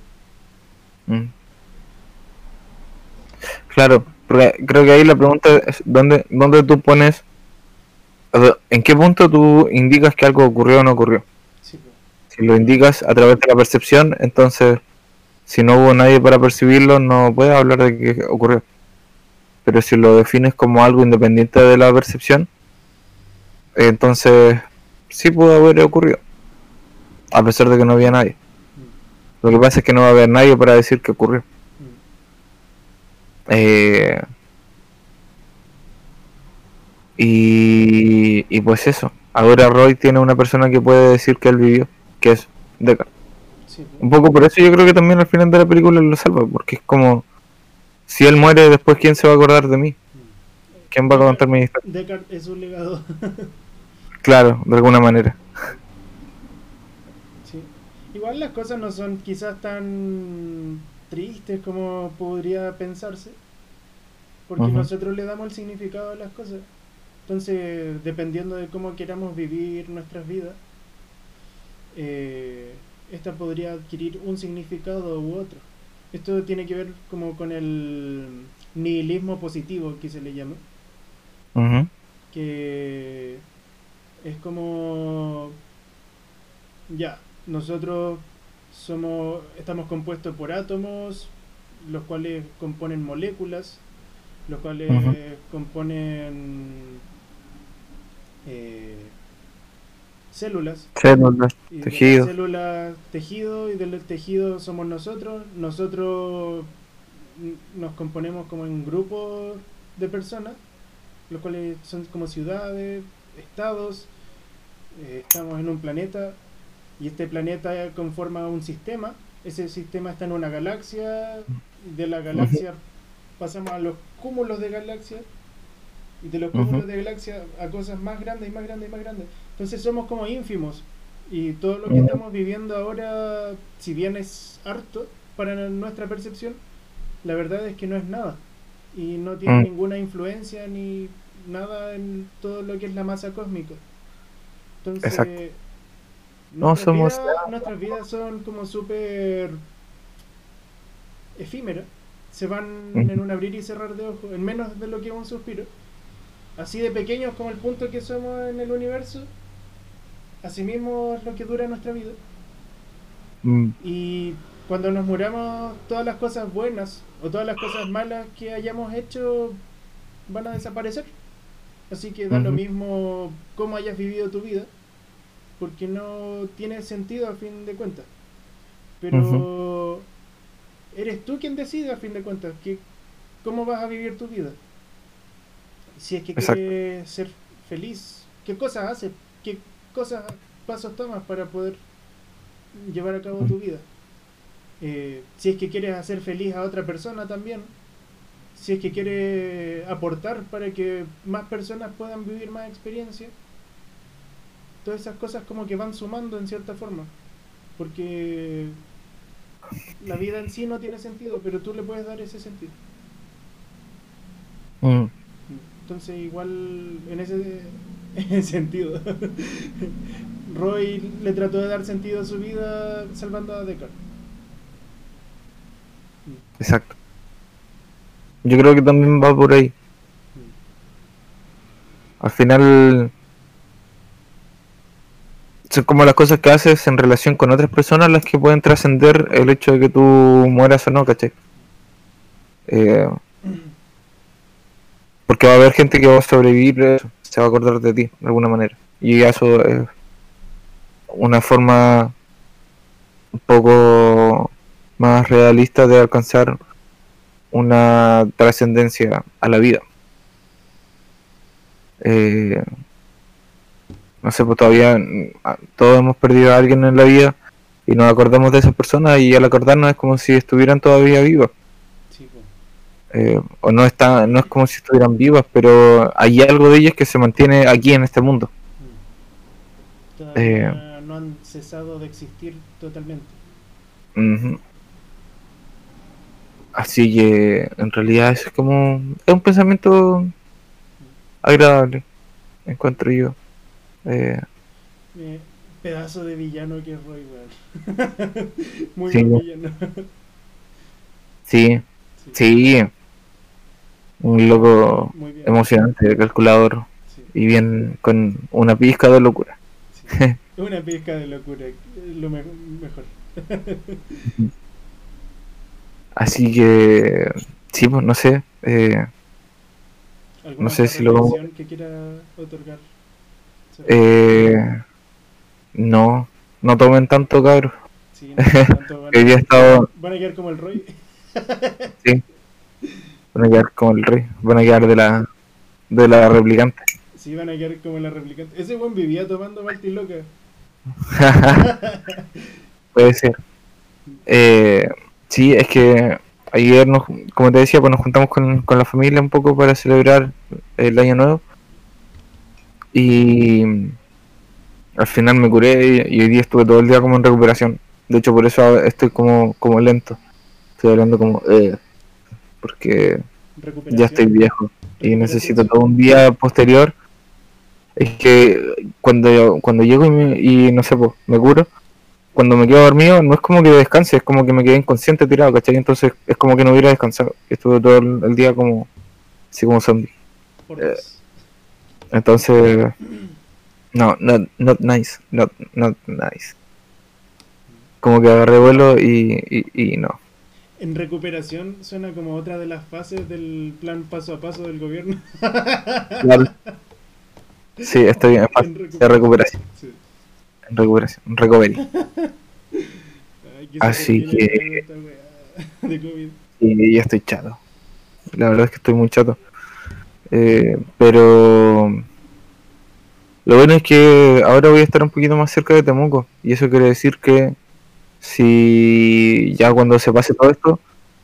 Mm. Claro, porque creo que ahí la pregunta es ¿dónde, dónde tú pones, o sea, en qué punto tú indicas que algo ocurrió o no ocurrió? Sí. Si lo indicas a través de la percepción, entonces si no hubo nadie para percibirlo, no puedes hablar de que ocurrió. Pero si lo defines como algo independiente de la percepción, entonces sí pudo haber ocurrido. A pesar de que no había nadie. Lo que pasa es que no va a haber nadie para decir que ocurrió. Eh, y, y pues eso. Ahora Roy tiene una persona que puede decir que él vivió, que es Deckard. Sí. Un poco por eso yo creo que también al final de la película lo salva, porque es como, si él muere después, ¿quién se va a acordar de mí? ¿Quién va a contar mi historia? Descartes es un legado. Claro, de alguna manera. Sí. Igual las cosas no son quizás tan tristes como podría pensarse, porque nosotros le damos el significado a las cosas. Entonces, dependiendo de cómo queramos vivir nuestras vidas, eh, esta podría adquirir un significado u otro. Esto tiene que ver como con el nihilismo positivo que se le llama. Que es como ya nosotros somos estamos compuestos por átomos los cuales componen moléculas los cuales componen eh, células. Células, tejido. las células tejido y del tejido somos nosotros. Nosotros nos componemos como en grupos de personas los cuales son como ciudades estados. Eh, estamos en un planeta y este planeta conforma un sistema. Ese sistema está en una galaxia de la galaxia pasamos a los cúmulos de galaxias y de los cúmulos de galaxias a cosas más grandes y más grandes y más grandes entonces somos como ínfimos y todo lo que Ujú. estamos viviendo ahora, si bien es harto para nuestra percepción, la verdad es que no es nada. Y no tiene Mm. ninguna influencia ni nada en todo lo que es la masa cósmica. Entonces, Exacto. No nuestras, somos vidas, nuestras vidas son como súper efímeras. Se van Ujú. en un abrir y cerrar de ojos, en menos de lo que es un suspiro. Así de pequeños como el punto que somos en el universo, asimismo es lo que dura nuestra vida. Mm, Y cuando nos muramos, todas las cosas buenas o todas las cosas malas que hayamos hecho van a desaparecer. Así que da lo mismo cómo hayas vivido tu vida, porque no tiene sentido a fin de cuentas. Pero eres tú quien decide a fin de cuentas que, cómo vas a vivir tu vida. Si es que Exacto. quieres ser feliz qué cosas haces, qué cosas, pasos tomas para poder llevar a cabo tu vida. Eh, si es que quieres hacer feliz a otra persona también, si es que quieres aportar para que más personas puedan vivir más experiencia, todas esas cosas como que van sumando en cierta forma, porque la vida en sí no tiene sentido, pero tú le puedes dar ese sentido. Mm. Entonces igual en ese sentido, Roy le trató de dar sentido a su vida salvando a Deckard. Exacto. Yo creo que también va por ahí. Al final son como las cosas que haces en relación con otras personas las que pueden trascender el hecho de que tú mueras o no, ¿cachai? Eh, porque va a haber gente que va a sobrevivir, eh, se va a acordar de ti de alguna manera. Y eso es una forma un poco más realista de alcanzar una trascendencia a la vida. Eh, no sé, pues todavía mm, todos hemos perdido a alguien en la vida y nos acordamos de esas personas y al acordarnos es como si estuvieran todavía vivas. Eh, o no está, no es como si estuvieran vivas, pero hay algo de ellas que se mantiene aquí en este mundo. Todavía Eh. no han cesado de existir totalmente. Así que en realidad es como es un pensamiento agradable, encuentro yo. Eh, Eh, pedazo de villano que es Roy. Muy Sí, buen villano. sí, sí, un loco emocionante, calculador Sí, y bien con una pizca de locura. sí. Una pizca de locura, lo me- mejor. Así que sí, pues no sé. eh, ¿Alguna No sé si lo que quiera otorgar? eh, no, no tomen tanto, cabros. Sí, no, tanto van, estado, van a quedar como el Roy. sí, van a quedar como el rey, van a quedar de la de la replicante. Sí, van a quedar como la replicante. Ese buen vivía tomando Malti loca. Puede ser. Eh, sí, es que ayer, nos, como te decía, pues nos juntamos con, con la familia un poco para celebrar el año nuevo. Y al final me curé y, y hoy día estuve todo el día como en recuperación. De hecho, por eso estoy como, como lento. Estoy hablando como... eh, porque ya estoy viejo y necesito todo un día posterior. Es que cuando, cuando llego y, me- y no sé, pues, me curo, cuando me quedo dormido no es como que descanse, es como que me quedé inconsciente tirado, ¿cachai? Entonces es como que no hubiera descansado. Estuve todo el, el día como, así como zombie. Eh. Entonces, no, not, not nice, not, not nice. Como que agarré vuelo y, y, y no. En recuperación suena como otra de las fases del plan paso a paso del gobierno. Claro. Sí, estoy en fase En de recuperación, Sí. en recuperación, recovery. Ay, que se Así que- de COVID. Y ya estoy chato. La verdad es que estoy muy chato. Eh, pero lo bueno es que ahora voy a estar un poquito más cerca de Temuco. Y eso quiere decir que si ya cuando se pase todo esto,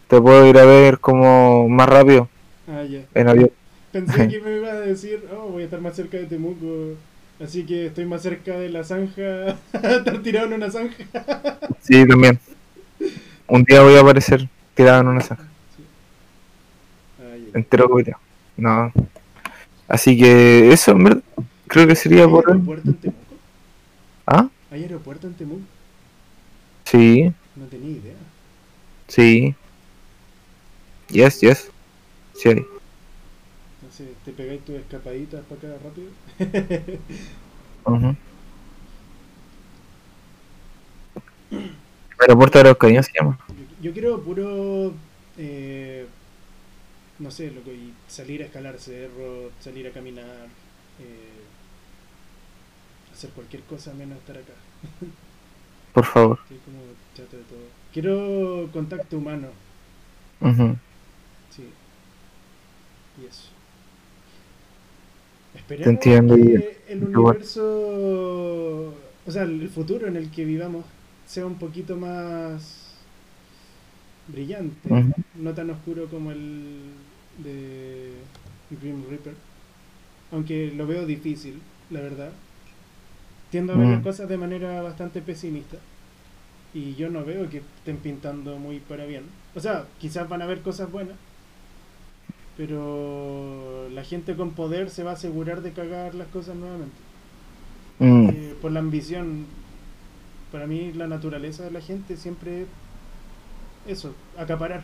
te puedo ir a ver como más rápido Ah, ya. en avión. Pensé que me iba a decir, oh, voy a estar más cerca de Temuco. Así que estoy más cerca de la zanja. estar tirado en una zanja. Sí, también. Un día voy a aparecer tirado en una zanja, Ah, ya. entero. No. Así que eso, en verdad, creo que sería ¿Hay por aeropuerto en Temuco? ¿Ah? ¿Hay aeropuerto en Temuco? Sí, No tenía idea. sí. Yes, yes. Sí hay. Entonces, ¿te pegáis tus escapaditas para acá rápido? Ujú. Aeropuerto de Araucanía se llama. Yo, yo quiero puro. eh, no sé, loco, y salir a escalar cerro, salir a caminar, eh, hacer cualquier cosa menos estar acá. Por favor. Estoy como chato de todo. Quiero contacto humano, Ujú. sí. Y eso. Esperemos Te entiendo, que el universo, o sea, el futuro en el que vivamos sea un poquito más brillante, no tan oscuro como el de Grim Reaper. Aunque lo veo difícil, la verdad. Tiendo a ver Mm. las cosas de manera bastante pesimista. Y yo no veo que estén pintando muy para bien. O sea, quizás van a haber cosas buenas. Pero la gente con poder se va a asegurar de cagar las cosas nuevamente. Mm, Eh, por la ambición. Para mí la naturaleza de la gente siempre es eso, acaparar.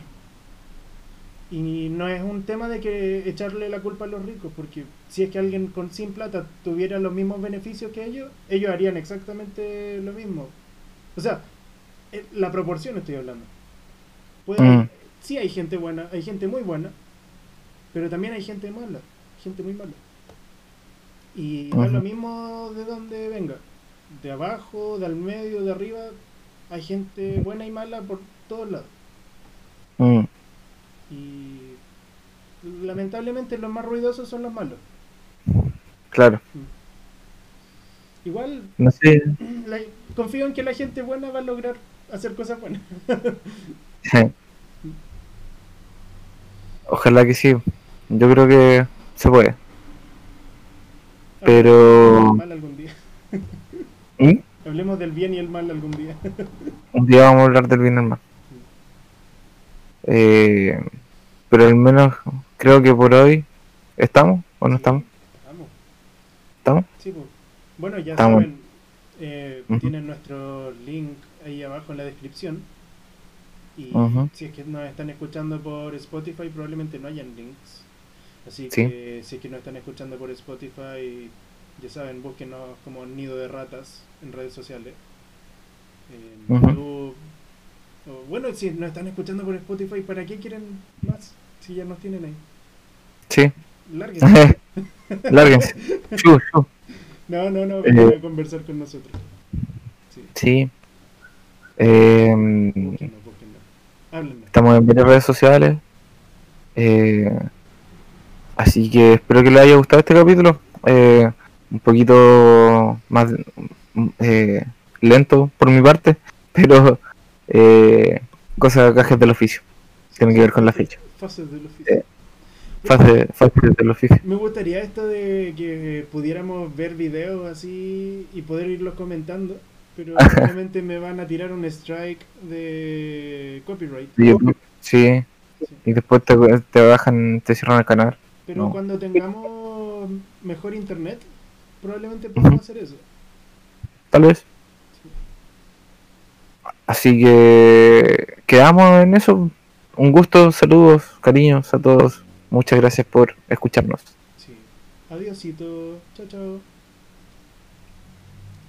Y no es un tema de que echarle la culpa a los ricos, porque si es que alguien con sin plata tuviera los mismos beneficios que ellos, ellos harían exactamente lo mismo. O sea, eh, la proporción estoy hablando. Puede, Mm. Sí hay gente buena, hay gente muy buena, pero también hay gente mala, gente muy mala. Y no es lo mismo de donde venga, de abajo, del medio, de arriba, hay gente buena y mala por todos lados. mm, Y lamentablemente los más ruidosos son los malos. claro. Igual No sé. la- confío en que la gente buena va a lograr hacer cosas buenas. Ojalá que sí. Yo creo que se puede. Pero- Hablemos del mal algún día. ¿Mm? Hablemos del bien y el mal algún día. Un día vamos a hablar del bien y el mal. Eh, pero al menos creo que por hoy estamos o no estamos. ¿Estamos? Sí, pues. Bueno, ya Estamos. saben, eh, tienen nuestro link ahí abajo en la descripción. Y si es que nos están escuchando por Spotify, probablemente no hayan links. Así Sí. que si es que nos están escuchando por Spotify, ya saben, búsquenos como Nido de Ratas en redes sociales. En Ujú. YouTube. O, bueno, si nos están escuchando por Spotify, ¿para qué quieren más? Si ya nos tienen ahí. Sí. Lárguense. Lárguense. No, no, no, Eh. vengan a conversar con nosotros. Sí. Sí. Eh, estamos en varias redes sociales. Eh, así que espero que les haya gustado este capítulo. Eh, un poquito más eh, lento por mi parte, pero eh, cosas cajas del oficio. Tiene que ver con la fecha. Fases del oficio. Eh. Fase, fase del oficio. Me gustaría esto de que pudiéramos ver videos así y poder irlos comentando, pero obviamente me van a tirar un strike de copyright. Sí. Y después te, te bajan, te cierran el canal. Pero No. cuando tengamos mejor internet, probablemente podamos hacer eso. Tal vez. Así que quedamos en eso. Un gusto, saludos, cariños a todos. Muchas gracias por escucharnos. Sí. Adiósito. Chao, chao.